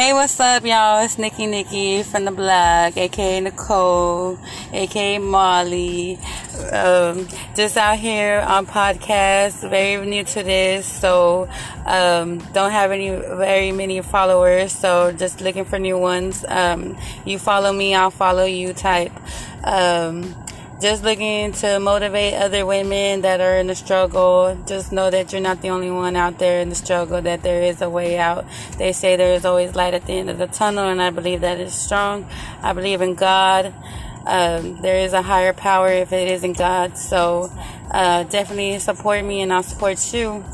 Hey, what's up, y'all? It's Nicki Nicki from the blog, aka Nicole, aka Molly. Um, just out here on podcast, very new to this, so um, don't have any very many followers, so just looking for new ones. Um, you follow me, I'll follow you type. Um, just looking to motivate other women that are in the struggle. Just know that you're not the only one out there in the struggle, that there is a way out. They say there is always light at the end of the tunnel, and I believe that is strong. I believe in God. Um, there is a higher power if it isn't God. So uh, definitely support me, and I'll support you.